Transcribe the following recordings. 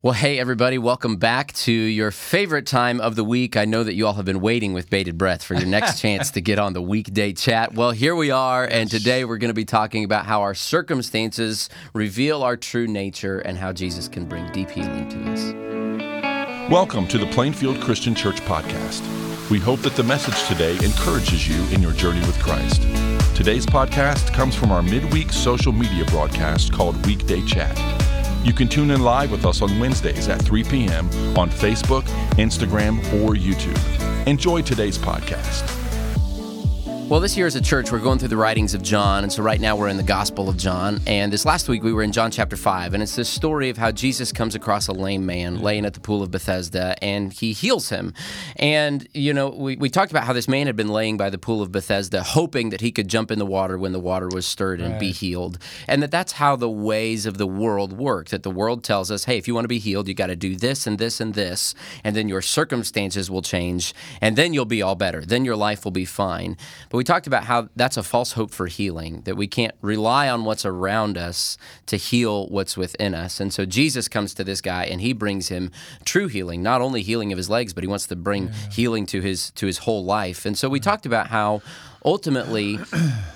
Well, hey, everybody, welcome back to your favorite time of the week. I know that you all have been waiting with bated breath for your next chance to get on the weekday chat. Well, here we are, and today we're going to be talking about how our circumstances reveal our true nature and how Jesus can bring deep healing to us. Welcome to the Plainfield Christian Church podcast. We hope that the message today encourages you in your journey with Christ. Today's podcast comes from our midweek social media broadcast called Weekday Chat. You can tune in live with us on Wednesdays at 3 p.m. on Facebook, Instagram, or YouTube. Enjoy today's podcast. Well, this year as a church, we're going through the writings of John. And so right now we're in the Gospel of John. And this last week we were in John chapter 5. And it's this story of how Jesus comes across a lame man laying at the pool of Bethesda and he heals him. And, you know, we, we talked about how this man had been laying by the pool of Bethesda, hoping that he could jump in the water when the water was stirred and right. be healed. And that that's how the ways of the world work. That the world tells us, hey, if you want to be healed, you got to do this and this and this. And then your circumstances will change. And then you'll be all better. Then your life will be fine. But we talked about how that's a false hope for healing, that we can't rely on what's around us to heal what's within us. And so Jesus comes to this guy and he brings him true healing, not only healing of his legs, but he wants to bring yeah. healing to his to his whole life. And so we talked about how ultimately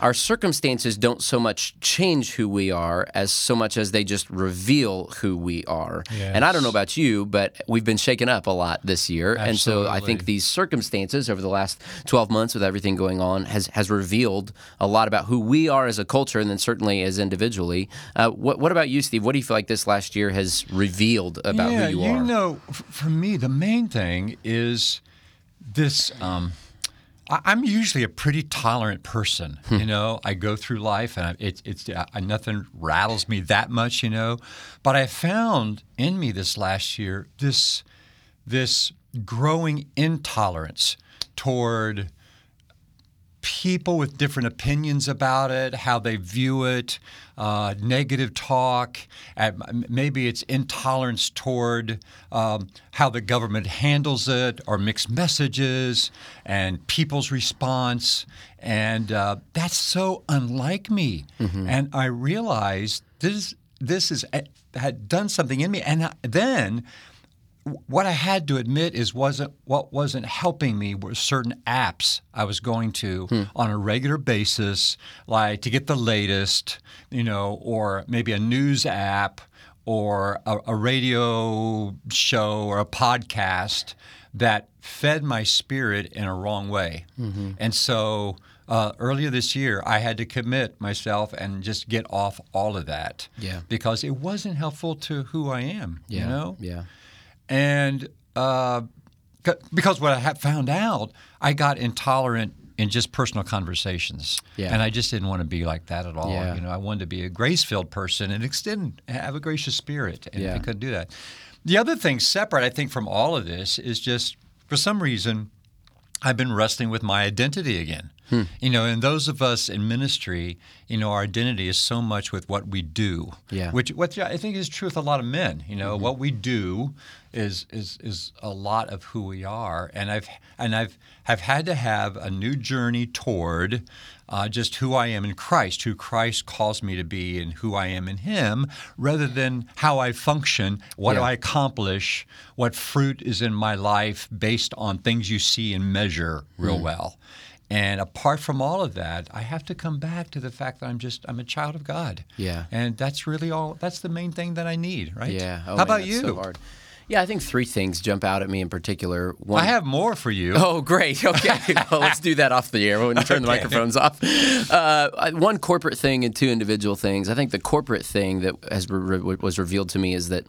our circumstances don't so much change who we are as so much as they just reveal who we are. Yes. And I don't know about you, but we've been shaken up a lot this year. Absolutely. And so I think these circumstances over the last 12 months with everything going on has, has revealed a lot about who we are as a culture and then certainly as individually. Uh, what, what about you, Steve? What do you feel like this last year has revealed about yeah, who you, you are? You know, for me, the main thing is this. Um, I'm usually a pretty tolerant person. Hmm. You know, I go through life and it, it's uh, nothing rattles me that much. You know, but I found in me this last year this this growing intolerance toward people with different opinions about it, how they view it, uh, negative talk. maybe it's intolerance toward um, how the government handles it, or mixed messages, and people's response. And uh, that's so unlike me. Mm-hmm. And I realized this this is had done something in me, and then what I had to admit is wasn't what wasn't helping me were certain apps I was going to hmm. on a regular basis, like to get the latest, you know, or maybe a news app or a, a radio show or a podcast that fed my spirit in a wrong way. Mm-hmm. And so uh, earlier this year, I had to commit myself and just get off all of that. Yeah. Because it wasn't helpful to who I am. Yeah. You know? Yeah. And uh, because what I had found out, I got intolerant in just personal conversations. Yeah. And I just didn't want to be like that at all. Yeah. You know, I wanted to be a grace-filled person and extend have a gracious spirit. And yeah. I couldn't do that. The other thing separate, I think, from all of this is just for some reason I've been wrestling with my identity again. Hmm. You know, and those of us in ministry, you know, our identity is so much with what we do. Yeah. Which, which I think is true with a lot of men. You know, mm-hmm. what we do is is is a lot of who we are, and I've and I've have had to have a new journey toward uh, just who I am in Christ, who Christ calls me to be, and who I am in Him, rather than how I function, what yeah. do I accomplish, what fruit is in my life based on things you see and measure real mm. well. And apart from all of that, I have to come back to the fact that I'm just I'm a child of God. Yeah. And that's really all. That's the main thing that I need, right? Yeah. Oh, How man, about you? So yeah, I think three things jump out at me in particular. One, I have more for you. Oh, great. Okay. well, let's do that off the air when we turn okay. the microphones off. Uh, one corporate thing and two individual things. I think the corporate thing that has re- was revealed to me is that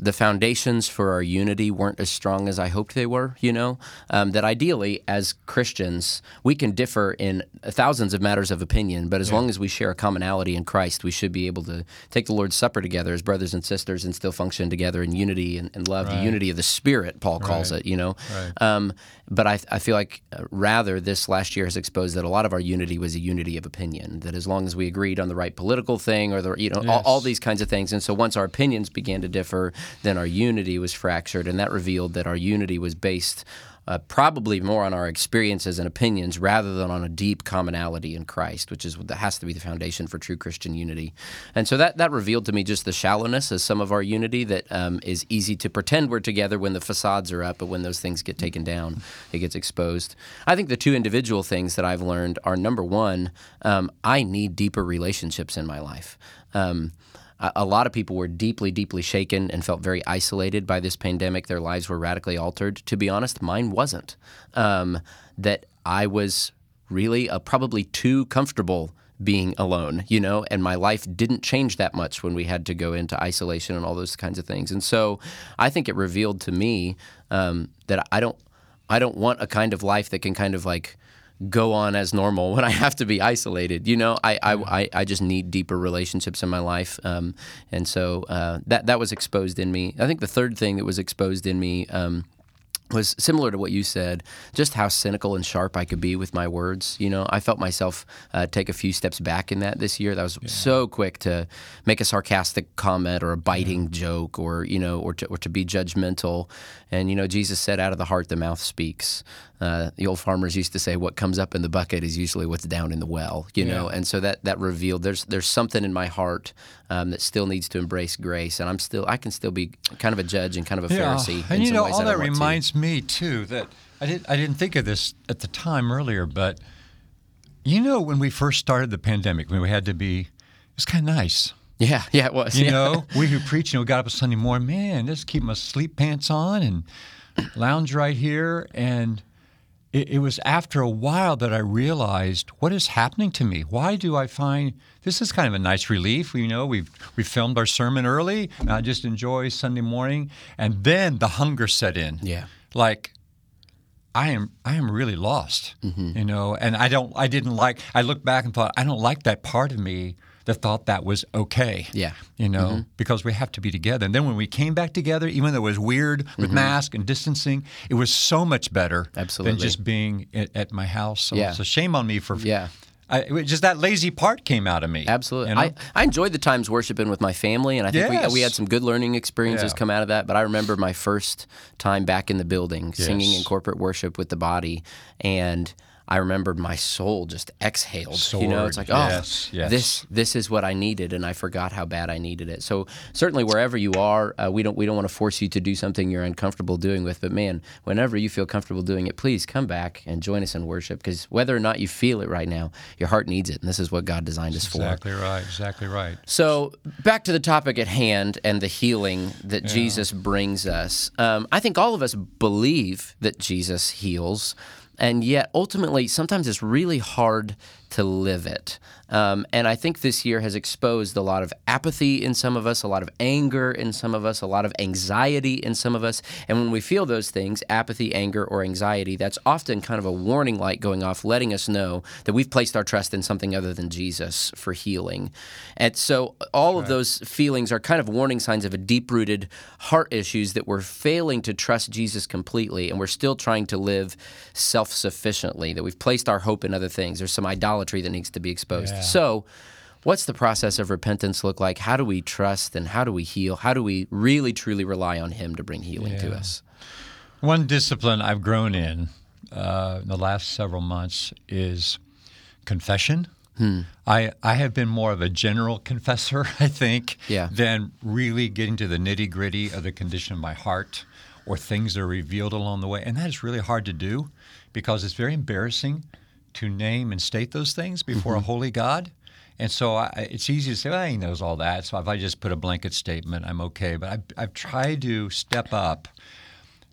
the foundations for our unity weren't as strong as I hoped they were, you know? Um, that ideally, as Christians, we can differ in thousands of matters of opinion, but as yeah. long as we share a commonality in Christ, we should be able to take the Lord's Supper together as brothers and sisters and still function together in unity and, and love, right. the unity of the Spirit, Paul calls right. it, you know? Right. Um, but I, I feel like uh, rather this last year has exposed that a lot of our unity was a unity of opinion, that as long as we agreed on the right political thing or the, you know, yes. all, all these kinds of things, and so once our opinions began to differ, then our unity was fractured, and that revealed that our unity was based uh, probably more on our experiences and opinions rather than on a deep commonality in Christ, which is that has to be the foundation for true Christian unity. And so that that revealed to me just the shallowness of some of our unity that um, is easy to pretend we're together when the facades are up, but when those things get taken down, it gets exposed. I think the two individual things that I've learned are number one, um, I need deeper relationships in my life. Um, a lot of people were deeply, deeply shaken and felt very isolated by this pandemic. Their lives were radically altered. To be honest, mine wasn't. Um, that I was really uh, probably too comfortable being alone, you know, and my life didn't change that much when we had to go into isolation and all those kinds of things. And so I think it revealed to me um, that I don't, I don't want a kind of life that can kind of like go on as normal when I have to be isolated. You know, I I, I, just need deeper relationships in my life, um, and so uh, that that was exposed in me. I think the third thing that was exposed in me. Um, was similar to what you said, just how cynical and sharp I could be with my words. You know, I felt myself uh, take a few steps back in that this year. That was yeah. so quick to make a sarcastic comment or a biting yeah. joke, or you know, or to, or to be judgmental. And you know, Jesus said, "Out of the heart, the mouth speaks." Uh, the old farmers used to say, "What comes up in the bucket is usually what's down in the well." You yeah. know, and so that that revealed there's there's something in my heart um, that still needs to embrace grace, and I'm still I can still be kind of a judge and kind of a yeah. Pharisee. And you know, all that, that reminds to. Me too that I didn't I didn't think of this at the time earlier, but you know, when we first started the pandemic, when we had to be, it was kind of nice. Yeah, yeah, it was. You yeah. know, we were preaching. We got up a Sunday morning, man, just keep my sleep pants on and lounge right here and it, it, was after a while that I realized what is happening to me. Why do I find this is kind of a nice relief? You know, we've we filmed our sermon early. And I just enjoy Sunday morning, and then the hunger set in. Yeah, like I am I am really lost. Mm-hmm. You know, and I don't I didn't like. I looked back and thought I don't like that part of me that thought that was okay. Yeah. You know, mm-hmm. because we have to be together. And then when we came back together, even though it was weird with mm-hmm. mask and distancing, it was so much better Absolutely. than just being at, at my house. So yeah. it's a shame on me for yeah. I, just that lazy part came out of me. Absolutely. You know? I, I enjoyed the times worshiping with my family, and I think yes. we, we, had some good learning experiences yeah. come out of that. But I remember my first time back in the building, yes. singing in corporate worship with the body, and – I remembered my soul just exhaled. Sword. You know, it's like, oh, yes, yes. this this is what I needed, and I forgot how bad I needed it. So certainly, wherever you are, uh, we don't we don't want to force you to do something you're uncomfortable doing with. But man, whenever you feel comfortable doing it, please come back and join us in worship. Because whether or not you feel it right now, your heart needs it, and this is what God designed us exactly for. Exactly right. Exactly right. So back to the topic at hand and the healing that yeah. Jesus brings us. Um, I think all of us believe that Jesus heals. And yet, ultimately, sometimes it's really hard to live it. Um, and I think this year has exposed a lot of apathy in some of us, a lot of anger in some of us, a lot of anxiety in some of us. And when we feel those things, apathy, anger, or anxiety, that's often kind of a warning light going off, letting us know that we've placed our trust in something other than Jesus for healing. And so all right. of those feelings are kind of warning signs of a deep rooted heart issues that we're failing to trust Jesus completely and we're still trying to live self sufficiently, that we've placed our hope in other things. There's some idolatry that needs to be exposed. Yeah. So, what's the process of repentance look like? How do we trust and how do we heal? How do we really truly rely on Him to bring healing yeah. to us? One discipline I've grown in uh, in the last several months is confession. Hmm. I, I have been more of a general confessor, I think, yeah. than really getting to the nitty gritty of the condition of my heart or things that are revealed along the way. And that is really hard to do because it's very embarrassing to name and state those things before mm-hmm. a holy God. And so I, it's easy to say, well, he knows all that. So if I just put a blanket statement, I'm okay. But I've, I've tried to step up,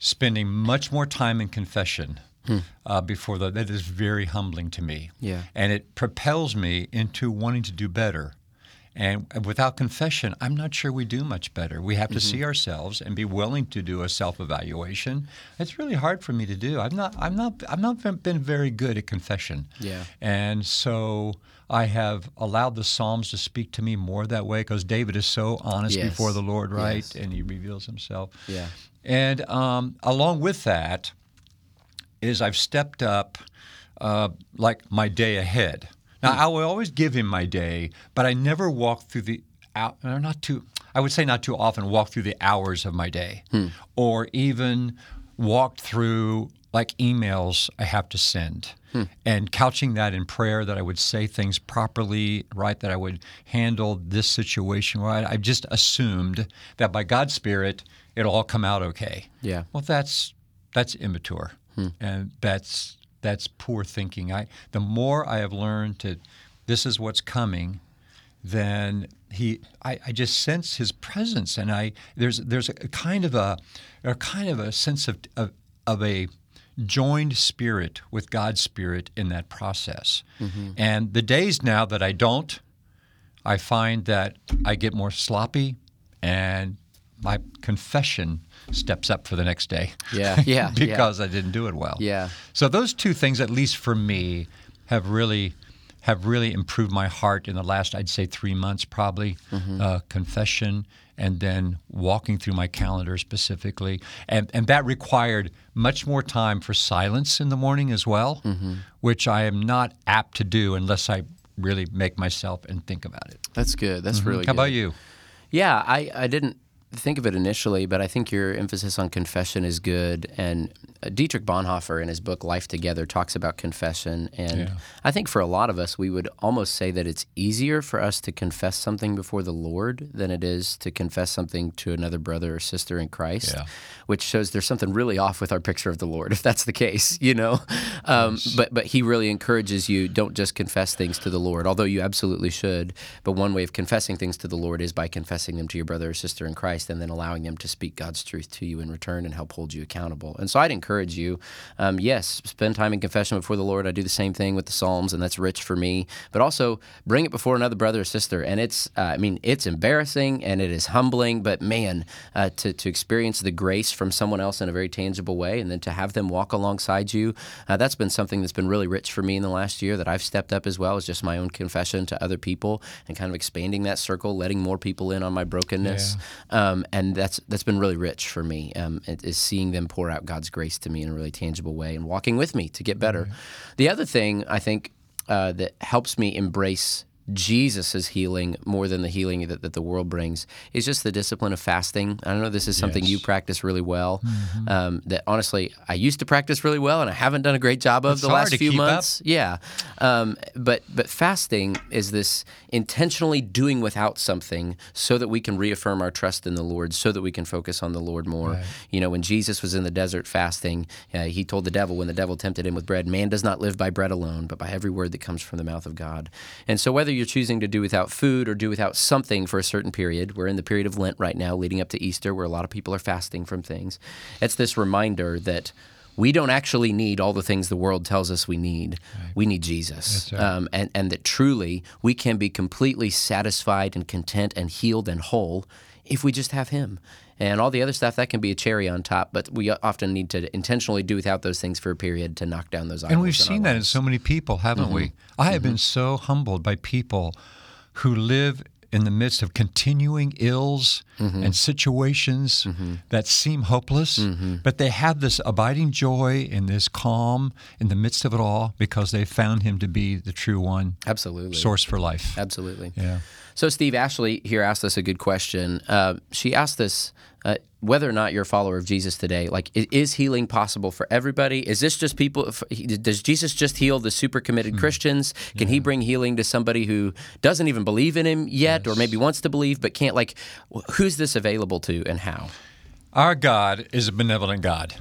spending much more time in confession hmm. uh, before the, that is very humbling to me. Yeah. And it propels me into wanting to do better. And without confession, I'm not sure we do much better. We have to mm-hmm. see ourselves and be willing to do a self-evaluation. It's really hard for me to do. I'm not. I'm not. I'm not been very good at confession. Yeah. And so I have allowed the Psalms to speak to me more that way because David is so honest yes. before the Lord, right? Yes. And he reveals himself. Yeah. And um, along with that, is I've stepped up uh, like my day ahead. Now, hmm. I will always give him my day, but I never walk through the out. Not too. I would say not too often, walk through the hours of my day, hmm. or even walk through like emails I have to send, hmm. and couching that in prayer that I would say things properly, right? That I would handle this situation right. I've just assumed that by God's Spirit it'll all come out okay. Yeah. Well, that's that's immature, and that's that's poor thinking. I the more I have learned to, this is what's coming, then he I, I just sense his presence, and I there's there's a kind of a, a kind of a sense of of, of a joined spirit with God's spirit in that process. Mm-hmm. And the days now that I don't, I find that I get more sloppy and my confession steps up for the next day. Yeah, yeah, yeah. because I didn't do it well. Yeah. So those two things, at least for me, have really have really improved my heart in the last, I'd say, three months probably. Mm-hmm. Uh, confession and then walking through my calendar specifically, and and that required much more time for silence in the morning as well, Mm-hmm. which I am not apt to do unless I really make myself and think about it. That's good. That's really How good. about you? Yeah, I, I didn't think of it initially, but I think your emphasis on confession is good. And uh, Dietrich Bonhoeffer, in his book Life Together, talks about confession. And Yeah. I think for a lot of us, we would almost say that it's easier for us to confess something before the Lord than it is to confess something to another brother or sister in Christ, Yeah. which shows there's something really off with our picture of the Lord, if that's the case, you know? Um, but, but he really encourages you don't just confess things to the Lord, although you absolutely should. But one way of confessing things to the Lord is by confessing them to your brother or sister in Christ and then allowing them to speak God's truth to you in return and help hold you accountable. And so I'd encourage you, um, yes, spend time in confession before the Lord. I do the same thing with the Psalms, and that's rich for me. But also bring it before another brother or sister. And it's, uh, I mean, it's embarrassing and it is humbling, but man, uh, to, to experience the grace from someone else in a very tangible way and then to have them walk alongside you, uh, that's been something that's been really rich for me in the last year that I've stepped up as well as just my own confession to other people and kind of expanding that circle, letting more people in on my brokenness. Um, and that's that's been really rich for me, um, it- is seeing them pour out God's grace to me in a really tangible way and walking with me to get better. The other thing I think uh, that helps me embrace Jesus' healing more than the healing that, that the world brings is just the discipline of fasting. I don't know this is something you practice really well. Um, that honestly, I used to practice really well, and I haven't done a great job of It's the last few keep up. months. Yeah, um, but but fasting is this intentionally doing without something so that we can reaffirm our trust in the Lord, so that we can focus on the Lord more. You know, when Jesus was in the desert fasting, uh, he told the devil when the devil tempted him with bread, "Man does not live by bread alone, but by every word that comes from the mouth of God." And so, whether you're choosing to do without food or do without something for a certain period, we're in the period of Lent right now, leading up to Easter, where a lot of people are fasting from things. It's this reminder that we don't actually need all the things the world tells us we need. We need Jesus. right. Um, and, and that truly we can be completely satisfied and content and healed and whole if we just have Him. And all the other stuff, that can be a cherry on top, but we often need to intentionally do without those things for a period to knock down those. And we've seen that in so many people, haven't we? Mm-hmm. I have been mm-hmm. so humbled by people who live in the midst of continuing ills mm-hmm. and situations that seem hopeless, but they have this abiding joy and this calm in the midst of it all because they found Him to be the true one Absolutely. source for life. Absolutely. Yeah. So, Steve Ashley here asked us a good question. Uh, she asked us uh, whether or not you're a follower of Jesus today. Like, is healing possible for everybody? Is this just people? Does Jesus just heal the super committed Hmm. Christians? Can he bring healing to somebody who doesn't even believe in him yet, or maybe wants to believe but can't? Like, who's this available to and how? Our God is a benevolent God.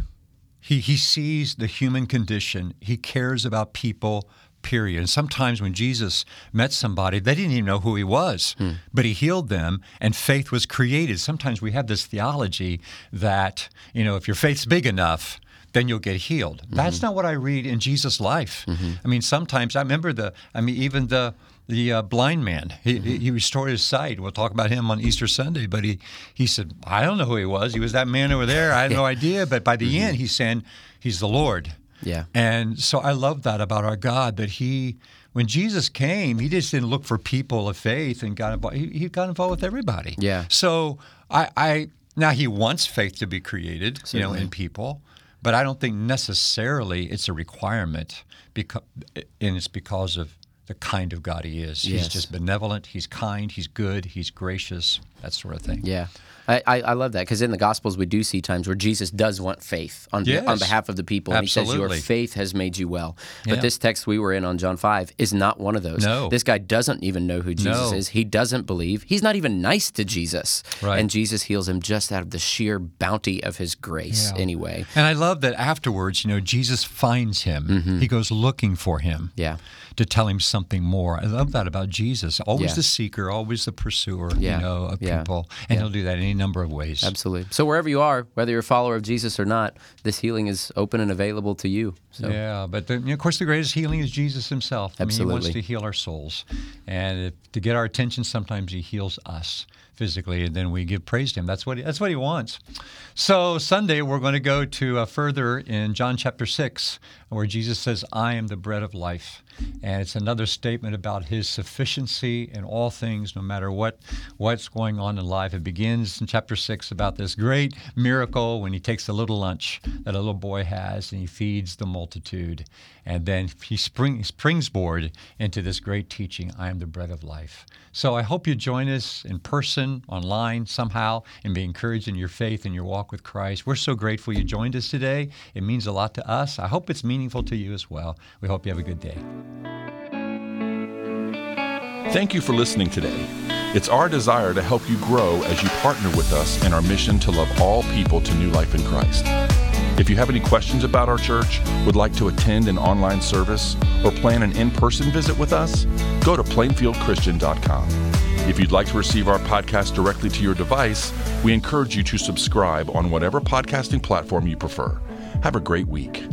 He, he sees the human condition. He cares about people, period. And sometimes when Jesus met somebody, they didn't even know who he was, hmm. but he healed them and faith was created. Sometimes we have this theology that, you know, if your faith's big enough, then you'll get healed. Mm-hmm. That's not what I read in Jesus' life. Mm-hmm. I mean, sometimes I remember the, I mean, even the, the uh, blind man. He, mm-hmm. he restored his sight. We'll talk about him on Easter Sunday. But he, he said, I don't know who he was. He was that man over there. I had no idea. But by the end, he's saying, He's the Lord. Yeah. And so I love that about our God that He, when Jesus came, He just didn't look for people of faith and got involved. He, he got involved with everybody. Yeah. So I, I now He wants faith to be created, you know, in people. But I don't think necessarily it's a requirement, because, and it's because of the kind of God He is. He's just benevolent. He's kind. He's good. He's gracious. that sort of thing. Yeah. I, I, I love that because in the Gospels we do see times where Jesus does want faith on, Yes. on behalf of the people, and he says, "Your faith has made you well." But Yeah. this text we were in on John five is not one of those. No. this guy doesn't even know who Jesus No. is. He doesn't believe. He's not even nice to Jesus, Right. and Jesus heals him just out of the sheer bounty of His grace. Yeah. Anyway, And I love that afterwards, you know, Jesus finds him. He goes looking for him. Mm-hmm. Yeah. To tell him something more. I love that about Jesus. Always Yeah. the seeker, always the pursuer, Yeah. you know, of Yeah. people. And he'll do that in any number of ways. absolutely. So wherever you are, whether you're a follower of Jesus or not, this healing is open and available to you. So Yeah, but the, of course, the greatest healing is Jesus Himself. I mean, He wants to heal our souls, and if, to get our attention, sometimes He heals us physically, and then we give praise to Him. That's what he, that's what He wants. So Sunday, we're going to go to uh, further in John chapter six, where Jesus says, "I am the bread of life," and it's another statement about His sufficiency in all things, no matter what what's going on in life. It begins in chapter six about this great miracle when He takes a little lunch that a little boy has, and He feeds the multitude, and then He spring, springboard into this great teaching, "I am the bread of life." So I hope you join us in person, online, somehow, and be encouraged in your faith and your walk with Christ. We're so grateful you joined us today. It means a lot to us. I hope it's meaningful to you as well. We hope you have a good day. Thank you for listening today. It's our desire to help you grow as you partner with us in our mission to love all people to new life in Christ. If you have any questions about our church, would like to attend an online service, or plan an in person visit with us, go to plainfieldchristian.com. If you'd like to receive our podcast directly to your device, we encourage you to subscribe on whatever podcasting platform you prefer. Have a great week.